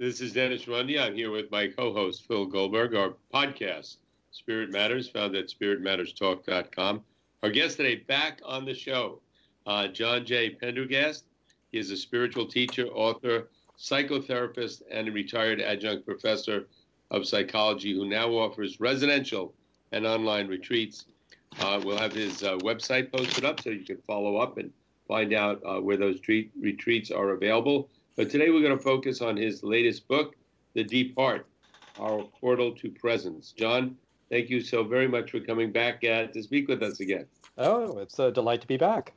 This is Dennis Raymond. I'm here with my co host, Phil Goldberg. Our podcast, Spirit Matters, found at spiritmatterstalk.com. Our guest today back on the show, uh, John J. Prendergast. He is a spiritual teacher, author, psychotherapist, and a retired adjunct professor of psychology who now offers residential and online retreats. Uh, we'll have his uh, website posted up so you can follow up and find out uh, where those treat, retreats are available. But today we're going to focus on his latest book, The Deep Heart, Our Portal to Presence. John, thank you so very much for coming back uh, to speak with us again. Oh, it's a delight to be back.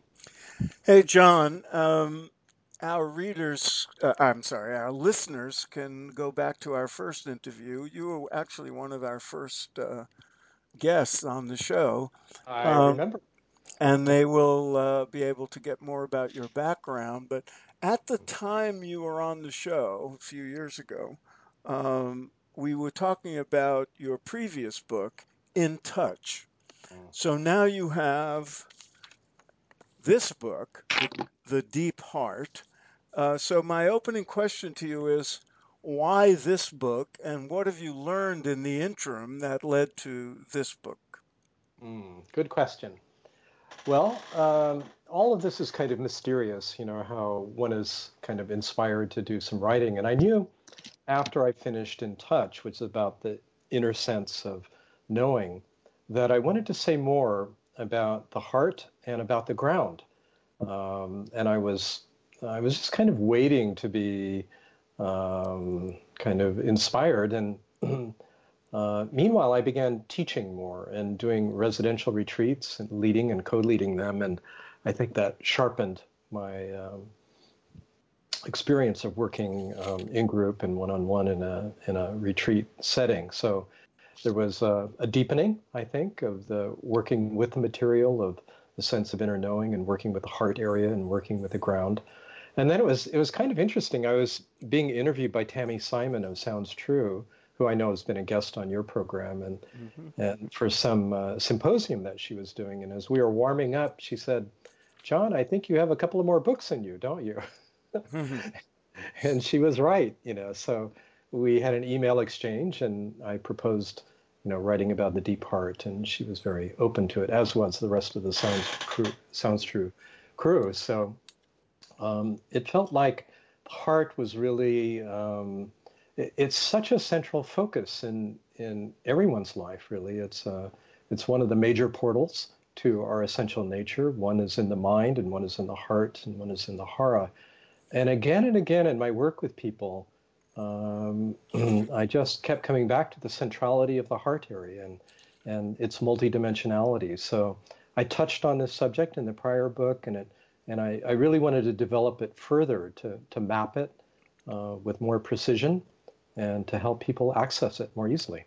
Hey, John. Um, our readers, uh, I'm sorry, our listeners can go back to our first interview. You were actually one of our first uh, guests on the show. I um, remember and they will uh, be able to get more about your background. But at the time you were on the show a few years ago, um, we were talking about your previous book, In Touch. Mm. So now you have this book, The Deep Heart. Uh, so my opening question to you is why this book and what have you learned in the interim that led to this book? Mm, good question. Well, um, all of this is kind of mysterious, you know, how one is kind of inspired to do some writing. And I knew after I finished In Touch, which is about the inner sense of knowing, that I wanted to say more about the heart and about the ground. Um, and I was, I was just kind of waiting to be um, kind of inspired. And Uh, meanwhile, I began teaching more and doing residential retreats and leading and co-leading them, and I think that sharpened my um, experience of working um, in group and one-on-one in a in a retreat setting. So there was a, a, deepening, I think, of the working with the material, of the sense of inner knowing, and working with the heart area and working with the ground. And then it was it was kind of interesting. I was being interviewed by Tami Simon of Sounds True who I know has been a guest on your program, and mm-hmm. and for some uh, symposium that she was doing. And as we were warming up, she said, "John, I think you have a couple of more books in you, don't you?" mm-hmm. and she was right, you know. So we had an email exchange, and I proposed, you know, writing about the deep heart, and she was very open to it, as was the rest of the Sounds crew, Sounds True crew. So um, it felt like the heart was really. Um, it's such a central focus in in everyone's life. Really, it's uh, it's one of the major portals to our essential nature. One is in the mind, and one is in the heart, and one is in the hara. And again and again in my work with people, um, I just kept coming back to the centrality of the heart area and and its multidimensionality. So I touched on this subject in the prior book, and it and I, I really wanted to develop it further to to map it uh, with more precision and to help people access it more easily.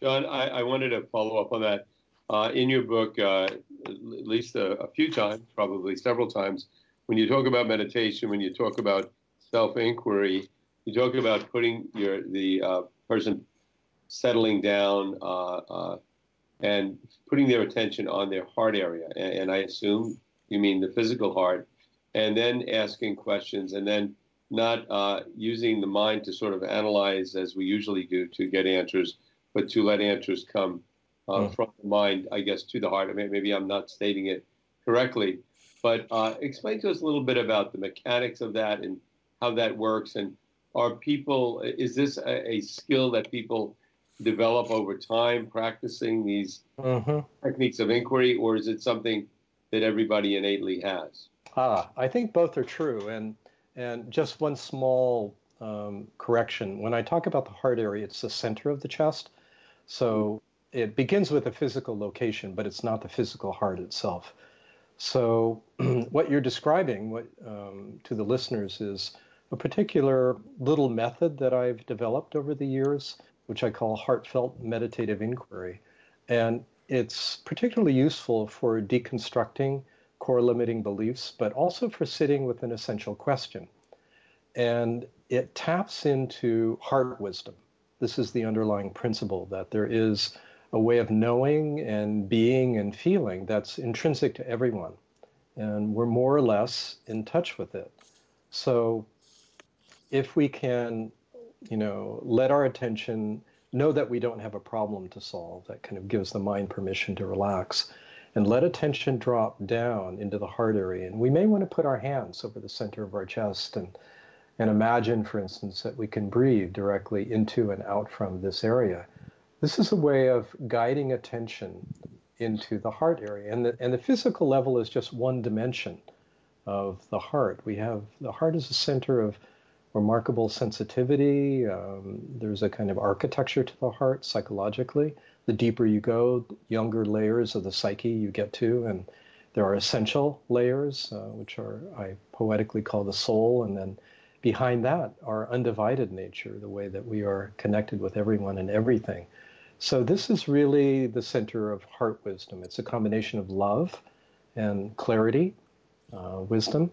John, I, I wanted to follow up on that. Uh, in your book, uh, at least a, a, few times, probably several times, when you talk about meditation, when you talk about self-inquiry, you talk about putting your the uh, person settling down uh, uh, and putting their attention on their heart area, and, and I assume you mean the physical heart, and then asking questions, and then not uh, using the mind to sort of analyze as we usually do to get answers, but to let answers come uh, mm. from the mind, I guess, to the heart. I mean, maybe I'm not stating it correctly, but uh, explain to us a little bit about the mechanics of that and how that works. And are people, is this a, a skill that people develop over time practicing these mm-hmm. techniques of inquiry, or is it something that everybody innately has? Ah, I think both are true. And and just one small um, correction. When I talk about the heart area, it's the center of the chest. So it begins with a physical location, but it's not the physical heart itself. So what you're describing what, um, to the listeners is a particular little method that I've developed over the years, which I call heartfelt meditative inquiry. And it's particularly useful for deconstructing core limiting beliefs, but also for sitting with an essential question. And it taps into heart wisdom. This is the underlying principle that there is a way of knowing and being and feeling that's intrinsic to everyone. And we're more or less in touch with it. So if we can you know, let our attention know that we don't have a problem to solve. That kind of gives the mind permission to relax. And let attention drop down into the heart area. And we may want to put our hands over the center of our chest and, and imagine, for instance, that we can breathe directly into and out from this area. This is a way of guiding attention into the heart area. And the, and the physical level is just one dimension of the heart. We have the heart is a center of remarkable sensitivity. Um, there's a kind of architecture to the heart psychologically. The deeper you go, younger layers of the psyche you get to, and there are essential layers, uh, which are I poetically call the soul, and then behind that our undivided nature, the way that we are connected with everyone and everything. So this is really the center of heart wisdom. It's a combination of love and clarity, uh, wisdom,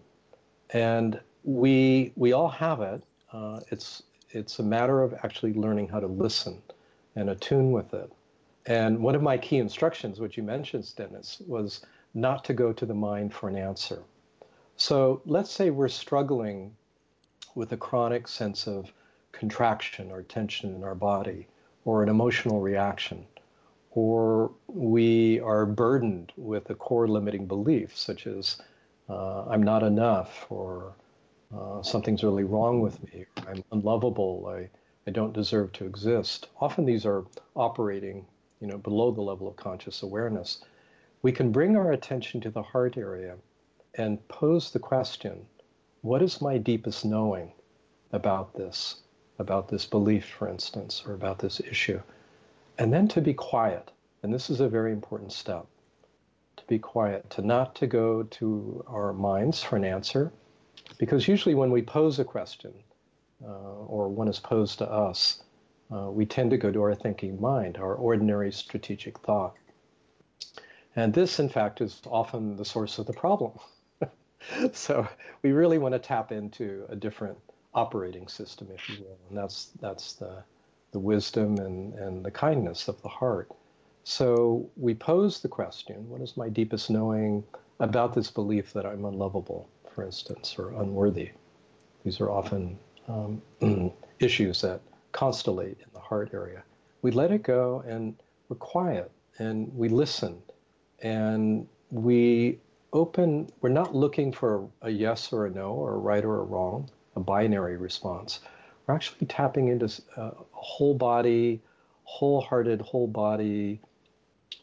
and we we all have it. Uh, it's it's a matter of actually learning how to listen and attune with it. And one of my key instructions, which you mentioned, Dennis, was not to go to the mind for an answer. So let's say we're struggling with a chronic sense of contraction or tension in our body, or an emotional reaction, or we are burdened with a core limiting belief, such as uh, I'm not enough, or uh, something's really wrong with me, I'm unlovable, I, I don't deserve to exist. Often these are operating, you know, below the level of conscious awareness. We can bring our attention to the heart area and pose the question, what is my deepest knowing about this, about this belief, for instance, or about this issue? And then to be quiet. And this is a very important step. To be quiet, to not to go to our minds for an answer, because usually when we pose a question uh, or one is posed to us, uh, we tend to go to our thinking mind, our ordinary strategic thought. And this, in fact, is often the source of the problem. so we really want to tap into a different operating system, if you will. And that's, that's the, the wisdom and, and the kindness of the heart. So we pose the question what is my deepest knowing about this belief that I'm unlovable? For instance, or unworthy. These are often um, issues that constellate in the heart area. We let it go and we're quiet and we listen and we open, we're not looking for a yes or a no or a right or a wrong, a binary response. We're actually tapping into a whole body, wholehearted, whole body,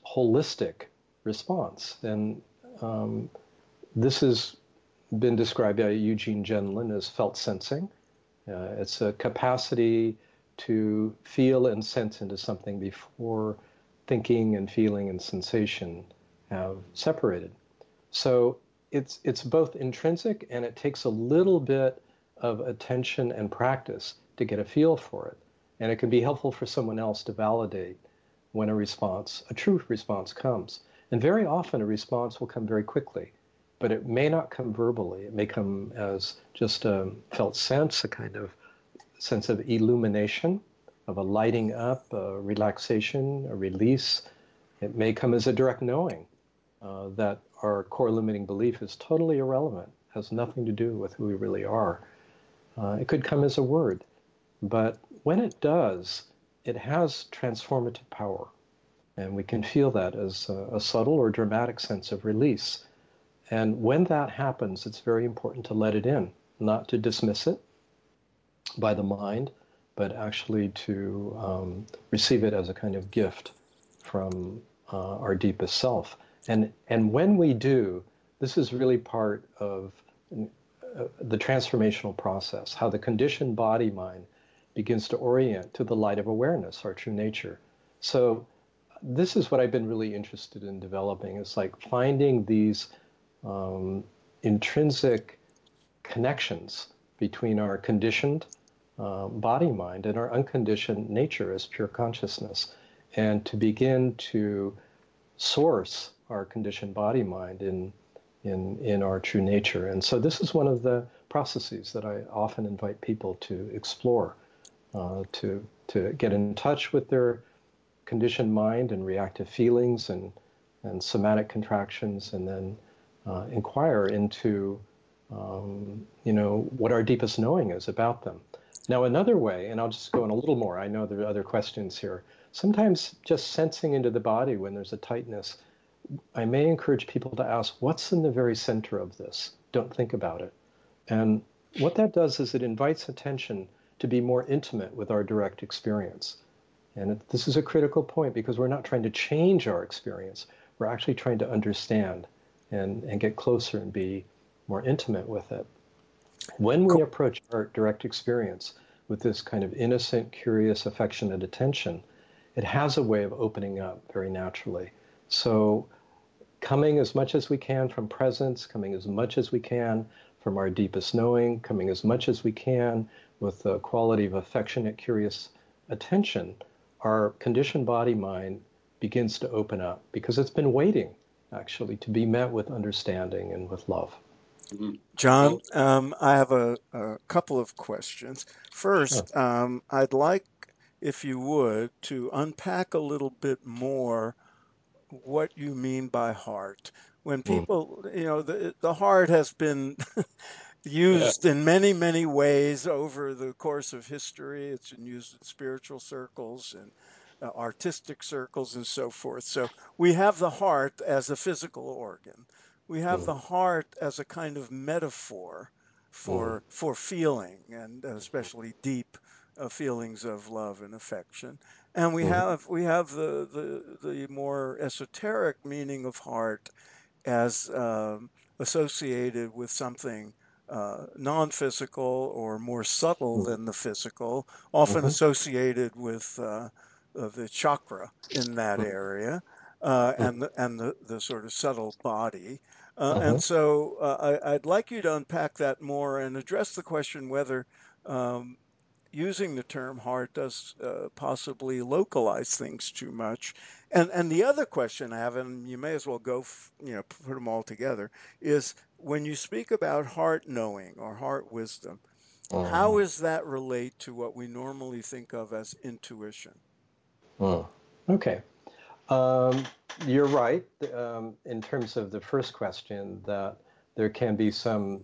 holistic response. And um, this is been described by Eugene Gendlin as felt sensing. Uh, it's a capacity to feel and sense into something before thinking and feeling and sensation have separated. So it's it's both intrinsic and it takes a little bit of attention and practice to get a feel for it. And it can be helpful for someone else to validate when a response, a true response comes. And very often a response will come very quickly but it may not come verbally. It may come as just a felt sense, a kind of sense of illumination, of a lighting up, a relaxation, a release. It may come as a direct knowing uh, that our core limiting belief is totally irrelevant, has nothing to do with who we really are. Uh, it could come as a word, but when it does, it has transformative power. And we can feel that as a, a subtle or dramatic sense of release and when that happens, it's very important to let it in, not to dismiss it by the mind, but actually to um, receive it as a kind of gift from uh, our deepest self. And, and when we do, this is really part of uh, the transformational process, how the conditioned body mind begins to orient to the light of awareness, our true nature. So this is what I've been really interested in developing. It's like finding these um, intrinsic connections between our conditioned uh, body mind and our unconditioned nature as pure consciousness, and to begin to source our conditioned body mind in in in our true nature. And so this is one of the processes that I often invite people to explore, uh, to to get in touch with their conditioned mind and reactive feelings and and somatic contractions, and then uh, inquire into, um, you know, what our deepest knowing is about them. Now, another way, and I'll just go in a little more, I know there are other questions here. Sometimes just sensing into the body when there's a tightness, I may encourage people to ask, what's in the very center of this? Don't think about it. And what that does is it invites attention to be more intimate with our direct experience. And this is a critical point because we're not trying to change our experience. We're actually trying to understand and, and get closer and be more intimate with it. When we approach our direct experience with this kind of innocent, curious, affectionate attention, it has a way of opening up very naturally. So, coming as much as we can from presence, coming as much as we can from our deepest knowing, coming as much as we can with the quality of affectionate, curious attention, our conditioned body mind begins to open up because it's been waiting actually to be met with understanding and with love. Mm-hmm. John, um, I have a, a, couple of questions. First, um, I'd like, if you would, to unpack a little bit more what you mean by heart. When hmm. people, you know, the, the heart has been used yeah. in many, many ways over the course of history. It's been used in spiritual circles and uh, artistic circles and so forth. So we have the heart as a physical organ. We have mm. the heart as a kind of metaphor for mm. for feeling and especially deep uh, feelings of love and affection. And we mm. have we have the, the the more esoteric meaning of heart as um, associated with something uh, non physical or more subtle mm. than the physical, often mm-hmm. associated with uh, the chakra in that mm. area. Uh, mm. and the, and the, the sort of subtle body. Uh, and mm-hmm. so uh, I, would like you to unpack that more and address the question whether um, using the term heart does uh, possibly localize things too much. And and the other question I have, and you may as well go, f- you know, put them all together, is when you speak about heart knowing or heart wisdom, mm. how does that relate to what we normally think of as intuition? Mm. Okay. Um, you're right um, in terms of the first question that there can be some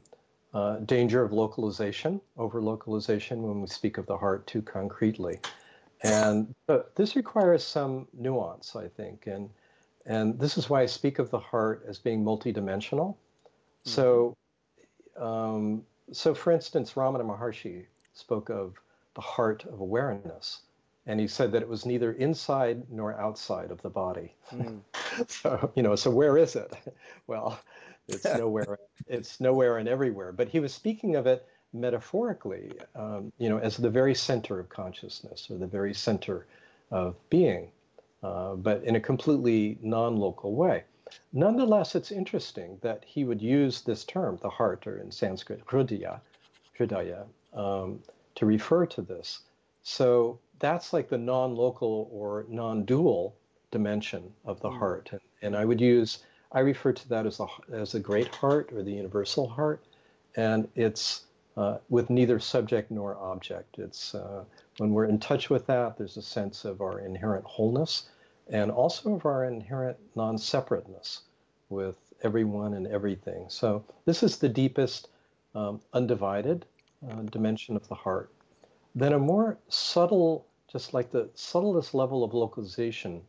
uh, danger of localization, over localization, when we speak of the heart too concretely. And this requires some nuance, I think. And, and this is why I speak of the heart as being multidimensional. Mm-hmm. So, um, so, for instance, Ramana Maharshi spoke of the heart of awareness. And he said that it was neither inside nor outside of the body. Mm. so, you know, so where is it? Well, it's nowhere. It's nowhere and everywhere. But he was speaking of it metaphorically, um, you know, as the very center of consciousness or the very center of being, uh, but in a completely non-local way. Nonetheless, it's interesting that he would use this term, the heart, or in Sanskrit, hridaya, hridaya um, to refer to this. So that's like the non-local or non-dual dimension of the mm. heart. And, and I would use I refer to that as the as the great heart or the universal heart, and it's uh, with neither subject nor object. It's uh, when we're in touch with that, there's a sense of our inherent wholeness, and also of our inherent non-separateness with everyone and everything. So this is the deepest, um, undivided uh, dimension of the heart. Then a more subtle, just like the subtlest level of localization,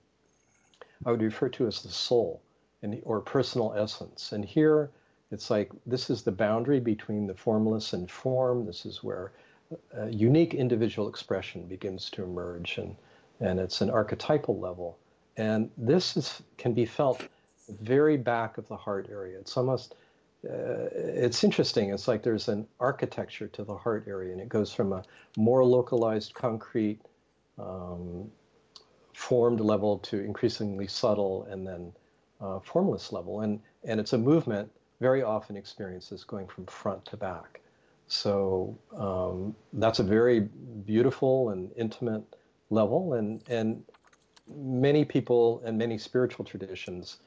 I would refer to as the soul and, or personal essence. And here it's like this is the boundary between the formless and form. This is where unique individual expression begins to emerge, and, and it's an archetypal level. And this is, can be felt very back of the heart area. It's almost, uh, it's interesting. It's like there's an architecture to the heart area, and it goes from a more localized, concrete, um, formed level to increasingly subtle, and then uh, formless level. And, and it's a movement very often experiences going from front to back. So um, that's a very beautiful and intimate level. And, and many people and many spiritual traditions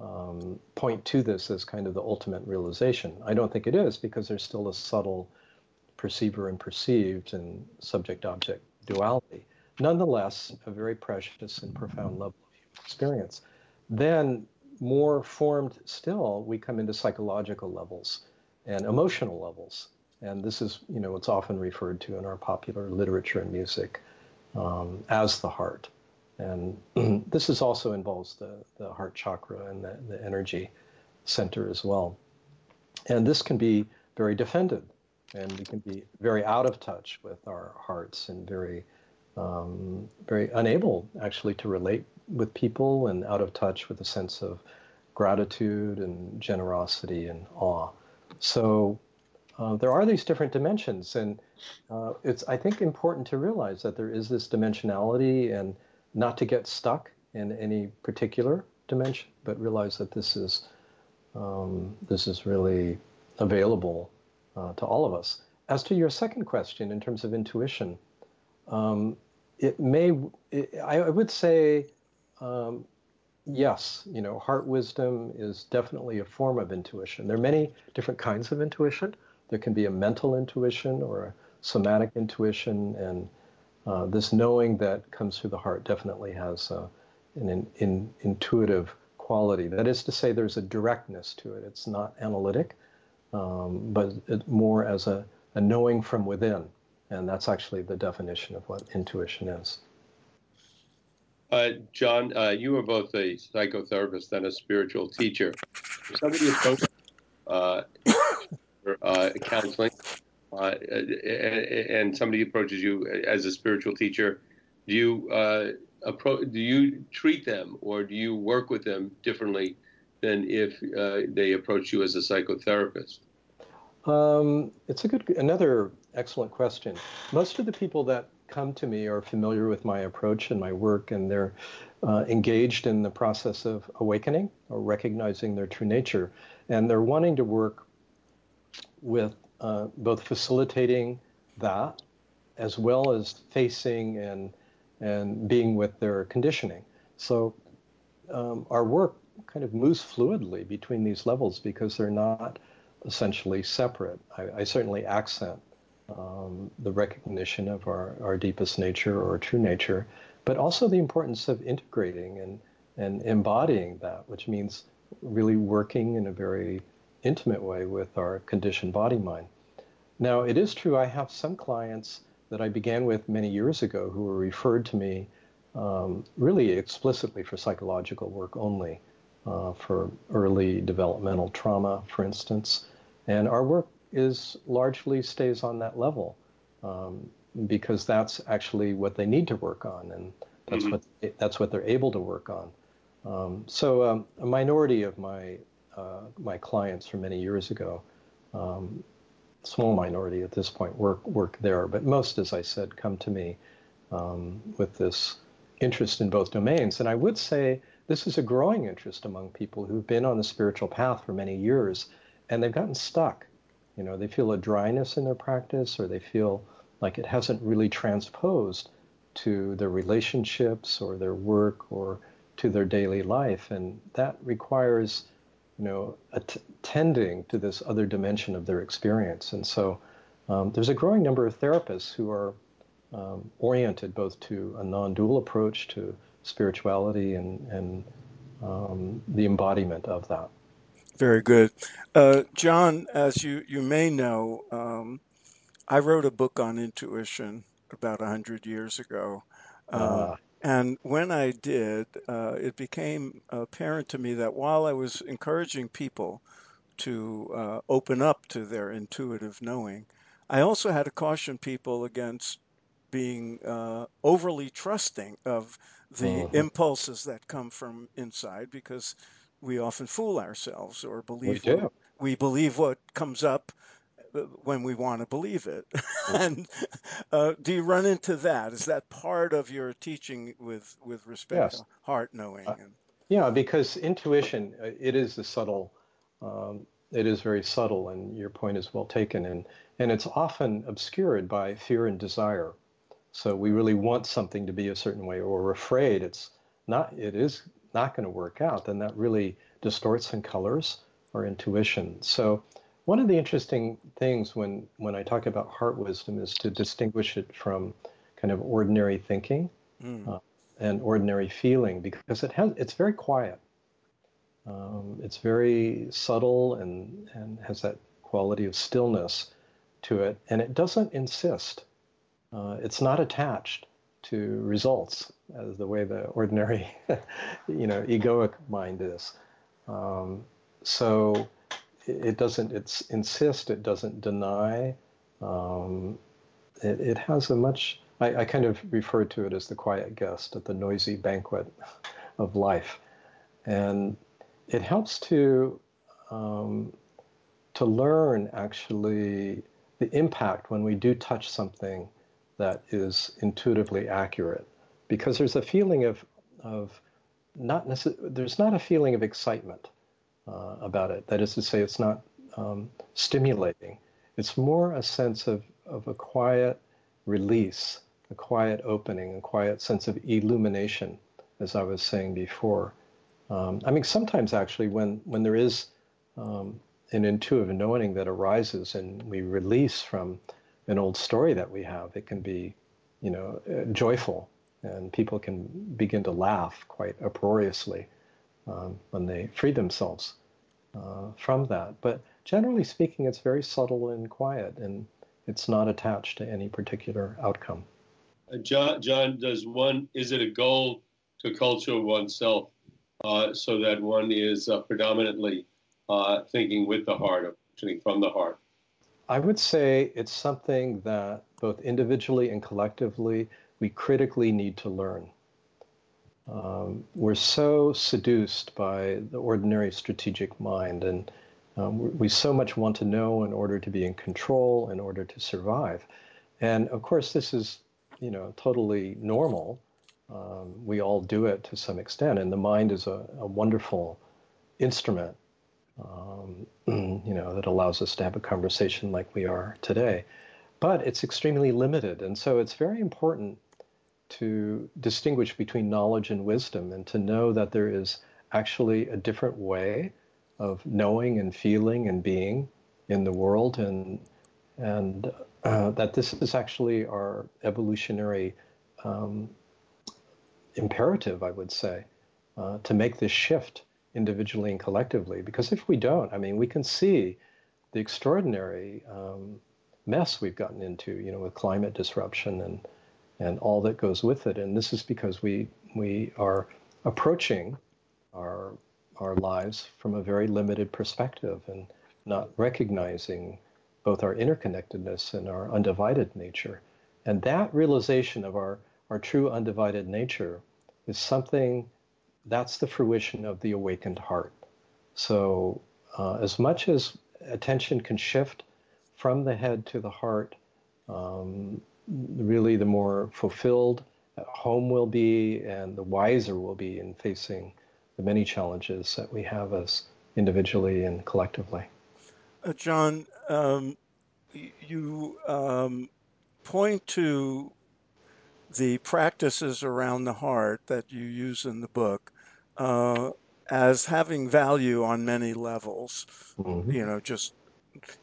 um, point to this as kind of the ultimate realization. I don't think it is because there's still a subtle perceiver and perceived and subject object duality. Nonetheless, a very precious and profound level of experience. Then more formed still, we come into psychological levels and emotional levels. And this is, you know, it's often referred to in our popular literature and music um, as the heart. And this is also involves the, the heart chakra and the, the energy center as well. And this can be very defended, and we can be very out of touch with our hearts and very, um, very unable actually to relate with people and out of touch with a sense of gratitude and generosity and awe. So uh, there are these different dimensions, and uh, it's I think important to realize that there is this dimensionality and not to get stuck in any particular dimension, but realize that this is um, this is really available uh, to all of us. As to your second question, in terms of intuition, um, it may it, I would say um, yes. You know, heart wisdom is definitely a form of intuition. There are many different kinds of intuition. There can be a mental intuition or a somatic intuition, and uh, this knowing that comes through the heart definitely has uh, an in, in, intuitive quality. That is to say, there's a directness to it. It's not analytic, um, but it, more as a, a knowing from within. And that's actually the definition of what intuition is. Uh, John, uh, you are both a psychotherapist and a spiritual teacher. Somebody approaches uh, uh, counseling, uh, and somebody approaches you as a spiritual teacher, do you uh, do you treat them or do you work with them differently than if uh, they approach you as a psychotherapist? Um, it's a good another excellent question. Most of the people that come to me are familiar with my approach and my work, and they're uh, engaged in the process of awakening or recognizing their true nature, and they're wanting to work with uh, both facilitating that as well as facing and and being with their conditioning. So um, our work kind of moves fluidly between these levels because they're not essentially separate. I, I certainly accent um, the recognition of our, our deepest nature or true nature, but also the importance of integrating and, and embodying that, which means really working in a very intimate way with our conditioned body mind. Now, it is true, I have some clients that I began with many years ago who were referred to me um, really explicitly for psychological work only, uh, for early developmental trauma, for instance. And our work is largely stays on that level um, because that's actually what they need to work on, and that's mm-hmm. what that's what they're able to work on. Um, so um, a minority of my uh, my clients from many years ago, um, small minority at this point, work work there, but most, as I said, come to me um, with this interest in both domains. And I would say this is a growing interest among people who've been on the spiritual path for many years, and they've gotten stuck. You know, they feel a dryness in their practice, or they feel like it hasn't really transposed to their relationships or their work or to their daily life, and that requires you know, attending to this other dimension of their experience. And so um, there's a growing number of therapists who are um, oriented both to a non-dual approach to spirituality and, and um, the embodiment of that. Very good. Uh, John, as you, you may know, um, I wrote a book on intuition about 100 years ago. Uh, and when I did, uh, it became apparent to me that while I was encouraging people to uh, open up to their intuitive knowing, I also had to caution people against being uh, overly trusting of the uh-huh. impulses that come from inside because we often fool ourselves or believe we, what, we believe what comes up when we want to believe it. and uh, do you run into that? Is that part of your teaching with with respect yes. to heart knowing? Uh, yeah, because intuition uh, it is a subtle. Um, it is very subtle, and your point is well taken, and and it's often obscured by fear and desire. So we really want something to be a certain way, or we're afraid it's not. It is not going to work out. Then that really distorts and colors our intuition. So one of the interesting things when, when I talk about heart wisdom is to distinguish it from kind of ordinary thinking mm. uh, and ordinary feeling because it has it's very quiet. Um, it's very subtle and, and has that quality of stillness. to it, and it doesn't insist. Uh, it's not attached to results as the way the ordinary, you know, egoic mind is. Um, so it doesn't it's insist, it doesn't deny. Um, it, it, has a much, I, I, kind of refer to it as the quiet guest at the noisy banquet of life. And it helps to, um, to learn actually the impact when we do touch something that is intuitively accurate. Because there's a feeling of, of not necess- there's not a feeling of excitement uh, about it. That is to say, it's not um, stimulating. It's more a sense of, of a quiet release, a quiet opening, a quiet sense of illumination, as I was saying before. Um, I mean, sometimes actually, when, when there is um, an intuitive knowing that arises and we release from an old story that we have, it can be, you know, uh, joyful, and people can begin to laugh quite uproariously um, when they free themselves uh, from that. But generally speaking, it's very subtle and quiet, and it's not attached to any particular outcome. Uh, John, John, does one is it a goal to culture oneself uh, so that one is uh, predominantly uh, thinking with the heart, or functioning from the heart? I would say it's something that both individually and collectively we critically need to learn. Um, we're so seduced by the ordinary strategic mind, and um, we so much want to know in order to be in control, in order to survive. And of course, this is, you know, totally normal. Um, we all do it to some extent, and the mind is a, a wonderful instrument, um, you know, that allows us to have a conversation like we are today. But it's extremely limited, and so it's very important to distinguish between knowledge and wisdom and to know that there is actually a different way of knowing and feeling and being in the world and and uh, that this is actually our evolutionary um, imperative, I would say, uh, to make this shift individually and collectively. Because if we don't, I mean, we can see the extraordinary um, mess we've gotten into, you know, with climate disruption and and all that goes with it. And this is because we we are approaching our our lives from a very limited perspective and not recognizing both our interconnectedness and our undivided nature. And that realization of our, our true undivided nature is something that's the fruition of the awakened heart. So, uh, as much as attention can shift from the head to the heart, um, really the more fulfilled home will be and the wiser we'll be in facing the many challenges that we have as individually and collectively. Uh, John, um, you um, point to the practices around the heart that you use in the book uh, as having value on many levels. Mm-hmm. You know, just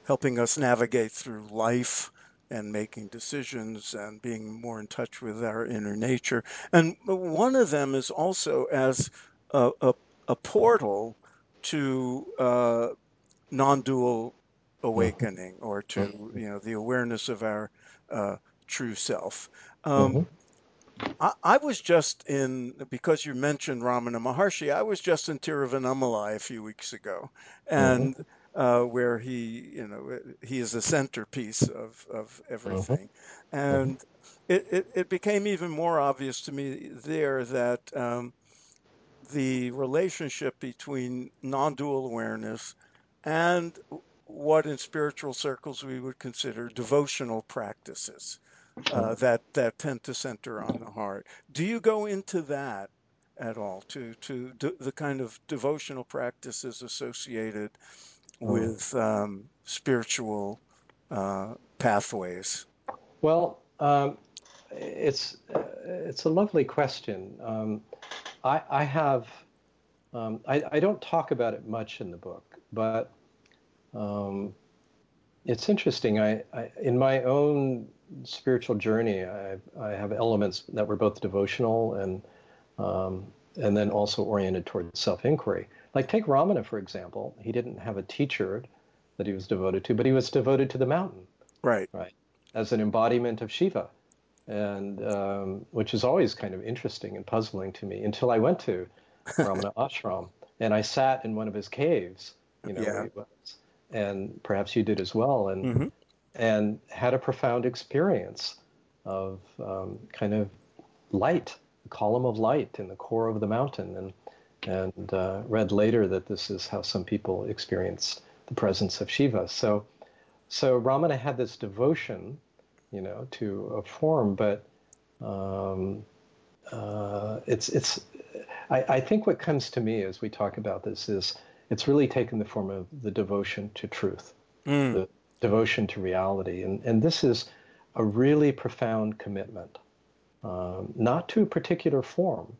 helping us navigate through life and making decisions and being more in touch with our inner nature. And one of them is also as a, a, a portal to uh, non-dual awakening or to you know the awareness of our uh, true self. Um, mm-hmm. I, I, was just in because you mentioned Ramana Maharshi. I was just in Tiruvannamalai a few weeks ago, and mm-hmm uh, where he, you know, he is the centerpiece of, of everything. Mm-hmm. And it, it, it, became even more obvious to me there that um, the relationship between non dual awareness and what in spiritual circles we would consider devotional practices uh, that, that tend to center on the heart. Do you go into that? At all to to the kind of devotional practices associated. With um, spiritual uh, pathways? Well, um, it's uh, it's a lovely question. Um, I, I, have um, I, I, don't talk about it much in the book, but um, it's interesting. I, I, in my own spiritual journey, I, I have elements that were both devotional and um, and then also oriented toward self inquiry. Like take Ramana, for example. He didn't have a teacher that he was devoted to, but he was devoted to the mountain. Right. Right. As an embodiment of Shiva, and um, which is always kind of interesting and puzzling to me until I went to Ramana Ashram and I sat in one of his caves, you know, yeah. was, and perhaps you did as well, and mm-hmm. and had a profound experience of um, kind of light, a column of light in the core of the mountain, and and uh, read later that this is how some people experienced the presence of Shiva. So, so Ramana had this devotion, you know, to a form, but um, uh, it's it's. I, I think what comes to me as we talk about this is it's really taken the form of the devotion to truth, mm. the devotion to reality, and and this is a really profound commitment, um, not to a particular form.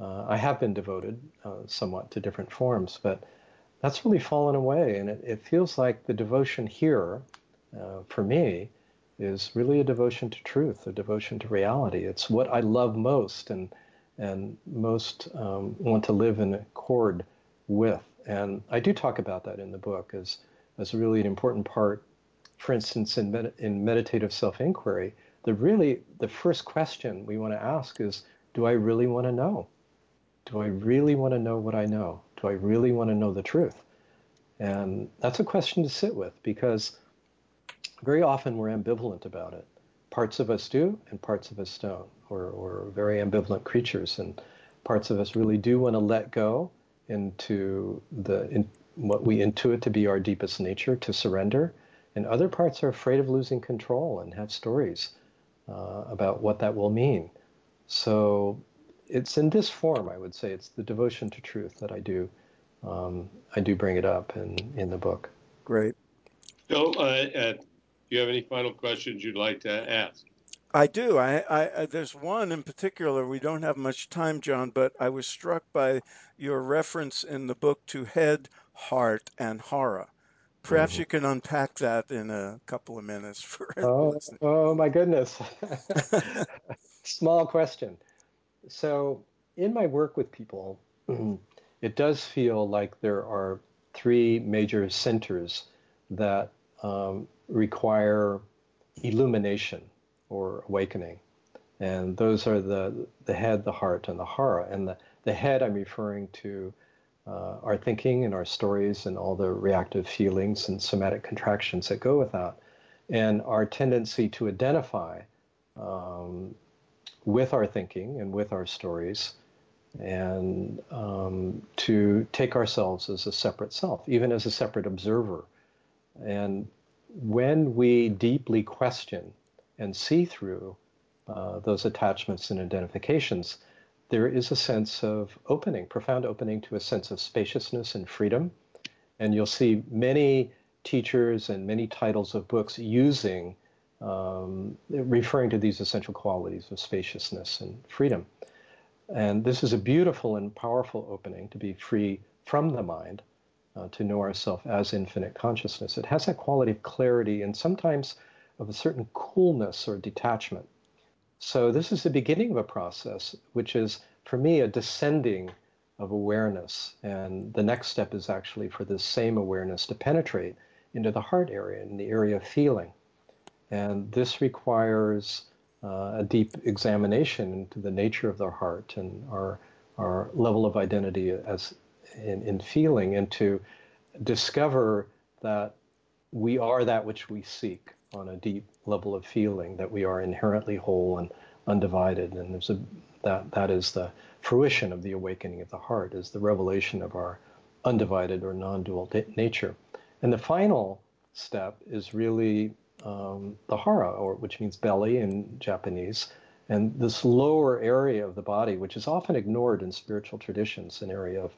Uh, I have been devoted uh, somewhat to different forms, but that's really fallen away. And it, it feels like the devotion here, uh, for me, is really a devotion to truth, a devotion to reality. It's what I love most and and most um, want to live in accord with. And I do talk about that in the book as as really an important part. For instance, in med- in meditative self inquiry, the really the first question we want to ask is, do I really want to know? Do I really want to know what I know? Do I really want to know the truth? And that's a question to sit with because very often we're ambivalent about it. Parts of us do, and parts of us don't. We're, we're very ambivalent creatures, and parts of us really do want to let go into the in, what we intuit to be our deepest nature, to surrender. And other parts are afraid of losing control and have stories uh, about what that will mean. So it's in this form, I would say. It's the devotion to truth that I do. Um, I do bring it up in, in the book. Great. So, uh, uh, do you have any final questions you'd like to ask? I do. I, I, there's one in particular. We don't have much time, John, but I was struck by your reference in the book to head, heart, and hara. Perhaps mm-hmm. you can unpack that in a couple of minutes for oh, oh my goodness. Small question. So, in my work with people, it does feel like there are three major centers that um, require illumination or awakening. And those are the, the head, the heart, and the hara. And the, the head, I'm referring to uh, our thinking and our stories and all the reactive feelings and somatic contractions that go with that. And our tendency to identify um, with our thinking and with our stories and um, to take ourselves as a separate self, even as a separate observer. And when we deeply question and see through uh, those attachments and identifications, there is a sense of opening, profound opening to a sense of spaciousness and freedom. And you'll see many teachers and many titles of books using um, referring to these essential qualities of spaciousness and freedom. And this is a beautiful and powerful opening to be free from the mind, uh, to know ourselves as infinite consciousness. It has that quality of clarity and sometimes of a certain coolness or detachment. So, this is the beginning of a process, which is for me a descending of awareness. And the next step is actually for this same awareness to penetrate into the heart area, in the area of feeling. And this requires uh, a deep examination into the nature of the heart and our, our level of identity as in, in feeling, and to discover that we are that which we seek on a deep level of feeling, that we are inherently whole and undivided. And there's a, that, that is the fruition of the awakening of the heart, is the revelation of our undivided or non dual nature. And the final step is really um, the hara, or which means belly in Japanese, and this lower area of the body, which is often ignored in spiritual traditions, an area of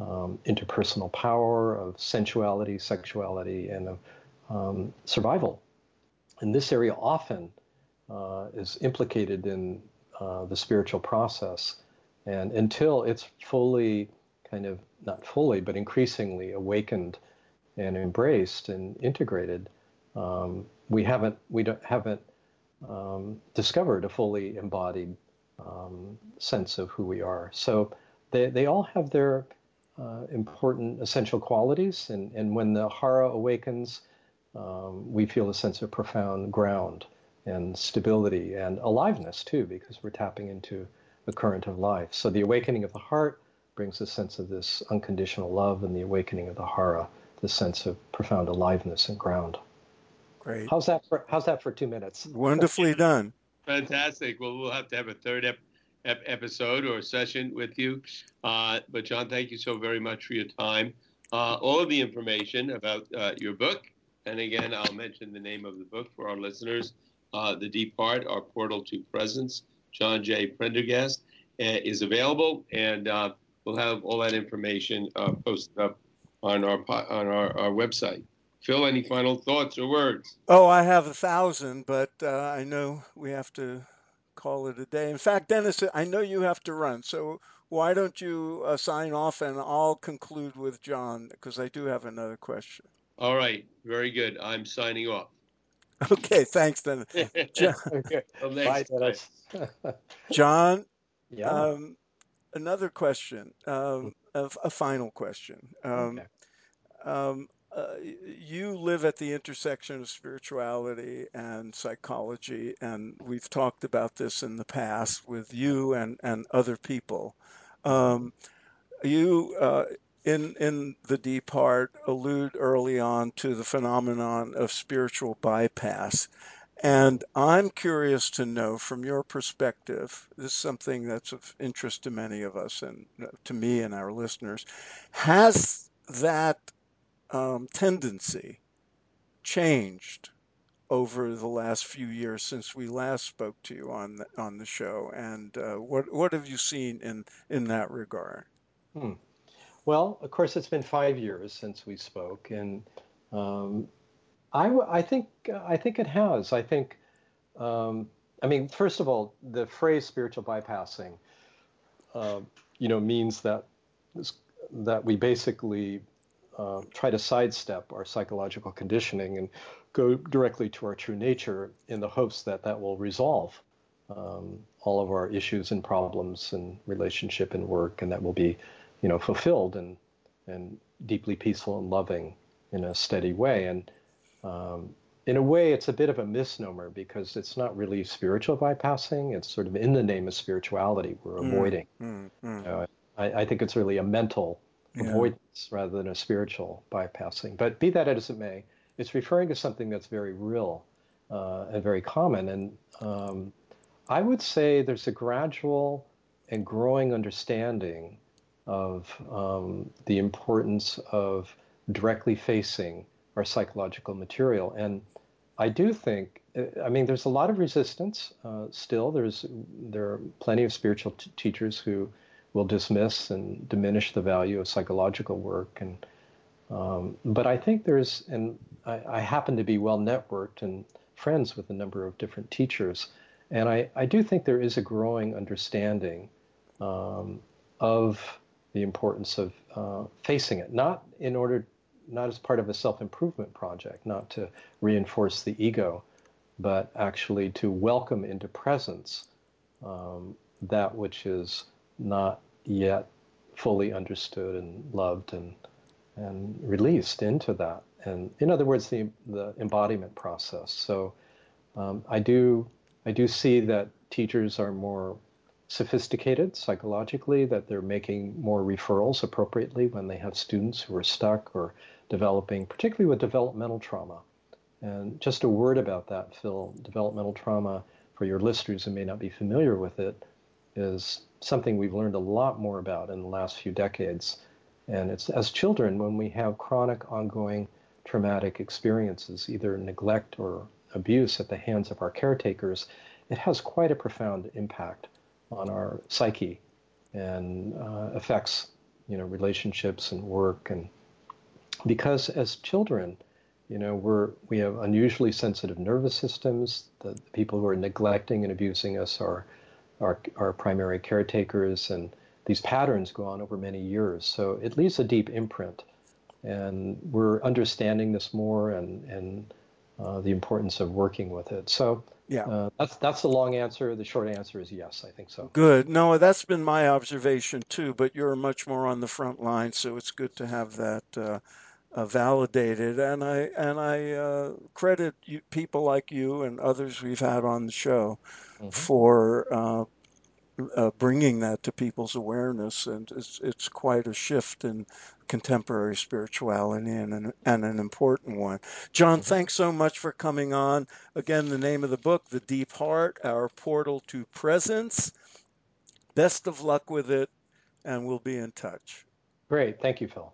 um, interpersonal power, of sensuality, sexuality, and of um, survival. And this area often uh, is implicated in uh, the spiritual process. And until it's fully, kind of, not fully, but increasingly awakened and embraced and integrated, um, we haven't we don't haven't um, discovered a fully embodied um, sense of who we are. So they they all have their uh, important essential qualities, and and when the hara awakens, um, we feel a sense of profound ground and stability and aliveness too, because we're tapping into the current of life. So the awakening of the heart brings a sense of this unconditional love, and the awakening of the hara, the sense of profound aliveness and ground. Great. How's that for How's that for two minutes? Wonderfully done. Fantastic. Well, we'll have to have a third ep- ep- episode or session with you. Uh, but John, thank you so very much for your time. Uh, all of the information about uh, your book, and again, I'll mention the name of the book for our listeners. Uh, the Deep Heart, Our Portal to Presence, John J. Prendergast, uh, is available, and uh, we'll have all that information uh, posted up on our on our, our website. Phil, any final thoughts or words? Oh, I have a thousand, but uh, I know we have to call it a day. In fact, Dennis, I know you have to run, so why don't you uh, sign off and I'll conclude with John because I do have another question. All right, very good. I'm signing off. Okay, thanks, Dennis. John, okay. Till Bye. Dennis. John yeah. um, another question, um, a, a final question. Um, okay. Uh, you live at the intersection of spirituality and psychology, and we've talked about this in the past with you and, and other people. Um, you, uh, in in the deep heart, allude early on to the phenomenon of spiritual bypass, and I'm curious to know from your perspective. This is something that's of interest to many of us, and uh, to me and our listeners. Has that um, tendency changed over the last few years since we last spoke to you on the, on the show, and uh, what what have you seen in in that regard? Hmm. Well, of course, it's been five years since we spoke, and um, I, I think I think it has. I think, um, I mean, first of all, the phrase "spiritual bypassing," uh, you know, means that that we basically uh, try to sidestep our psychological conditioning and go directly to our true nature in the hopes that that will resolve um, all of our issues and problems and relationship and work, and that will be, you know, fulfilled and and deeply peaceful and loving in a steady way. And um, in a way, it's a bit of a misnomer because it's not really spiritual bypassing. It's sort of in the name of spirituality we're Mm, avoiding. mm, mm. Uh, I, I think it's really a mental Yeah. avoidance rather than a spiritual bypassing. But be that as it may, it's referring to something that's very real uh, and very common. And um, I would say there's a gradual and growing understanding of um, the importance of directly facing our psychological material. And I do think, I mean, there's a lot of resistance uh, still. There's there are plenty of spiritual t- teachers who will dismiss and diminish the value of psychological work. And um, but I think there's, and I, I happen to be well networked and friends with a number of different teachers, and I, I do think there is a growing understanding um, of the importance of uh, facing it, not in order, not as part of a self-improvement project, not to reinforce the ego, but actually to welcome into presence um, that which is not yet fully understood and loved and and released into that. And in other words, the the embodiment process. So um, I do I do see that teachers are more sophisticated psychologically, that they're making more referrals appropriately when they have students who are stuck or developing, particularly with developmental trauma. And just a word about that, Phil. Developmental trauma, for your listeners who may not be familiar with it, is something we've learned a lot more about in the last few decades. And it's as children, when we have chronic, ongoing traumatic experiences, either neglect or abuse at the hands of our caretakers, it has quite a profound impact on our psyche and uh, affects, you know, relationships and work. And because as children, you know, we're we have unusually sensitive nervous systems. The, the people who are neglecting and abusing us are our, our primary caretakers, and these patterns go on over many years. So it leaves a deep imprint, and we're understanding this more and and uh, the importance of working with it. So Yeah. uh, that's that's the long answer. The short answer is yes, I think so. Good. No, that's been my observation too, but you're much more on the front line, so it's good to have that uh, uh, validated, and I and I uh, credit you, people like you and others we've had on the show mm-hmm. for uh, uh, bringing that to people's awareness, and it's it's quite a shift in contemporary spirituality and an, and an important one. John, mm-hmm. thanks so much for coming on. Again, the name of the book, The Deep Heart: Our Portal to Presence. Best of luck with it, and we'll be in touch. Great, thank you, Phil.